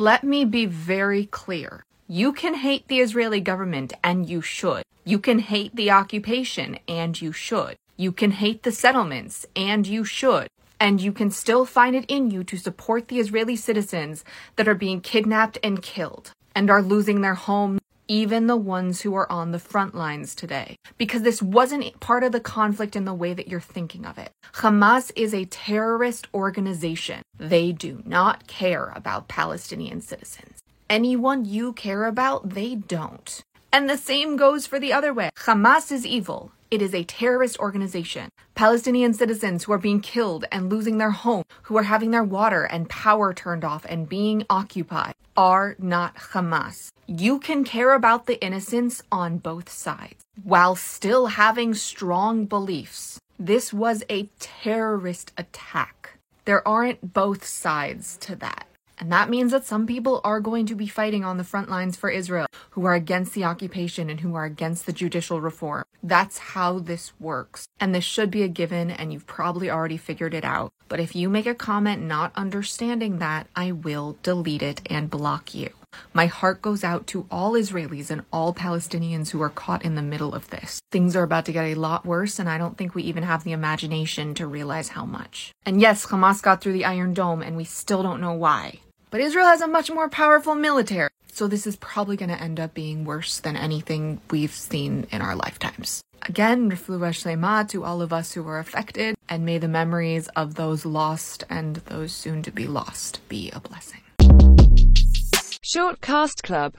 Let me be very clear. You can hate the Israeli government, and you should. You can hate the occupation, and you should. You can hate the settlements, and you should. And you can still find it in you to support the Israeli citizens that are being kidnapped and killed and are losing their homes, even the ones who are on the front lines today. Because this wasn't part of the conflict in the way that you're thinking of it. Hamas is a terrorist organization. They do not care about Palestinian citizens. Anyone you care about, they don't. And the same goes for the other way. Hamas is evil. It is a terrorist organization. Palestinian citizens who are being killed and losing their home, who are having their water and power turned off and being occupied, are not Hamas. You can care about the innocents on both sides while still having strong beliefs. This was a terrorist attack. There aren't both sides to that. And that means that some people are going to be fighting on the front lines for Israel, who are against the occupation and who are against the judicial reform. That's how this works. And this should be a given, and you've probably already figured it out. But if you make a comment not understanding that, I will delete it and block you. My heart goes out to all Israelis and all Palestinians who are caught in the middle of this. Things are about to get a lot worse, and I don't think we even have the imagination to realize how much. And yes, Hamas got through the Iron Dome, and we still don't know why. But Israel has a much more powerful military, so this is probably going to end up being worse than anything we've seen in our lifetimes. Again, Refuah Shlema to all of us who were affected, and may the memories of those lost and those soon to be lost be a blessing. Shortcast Club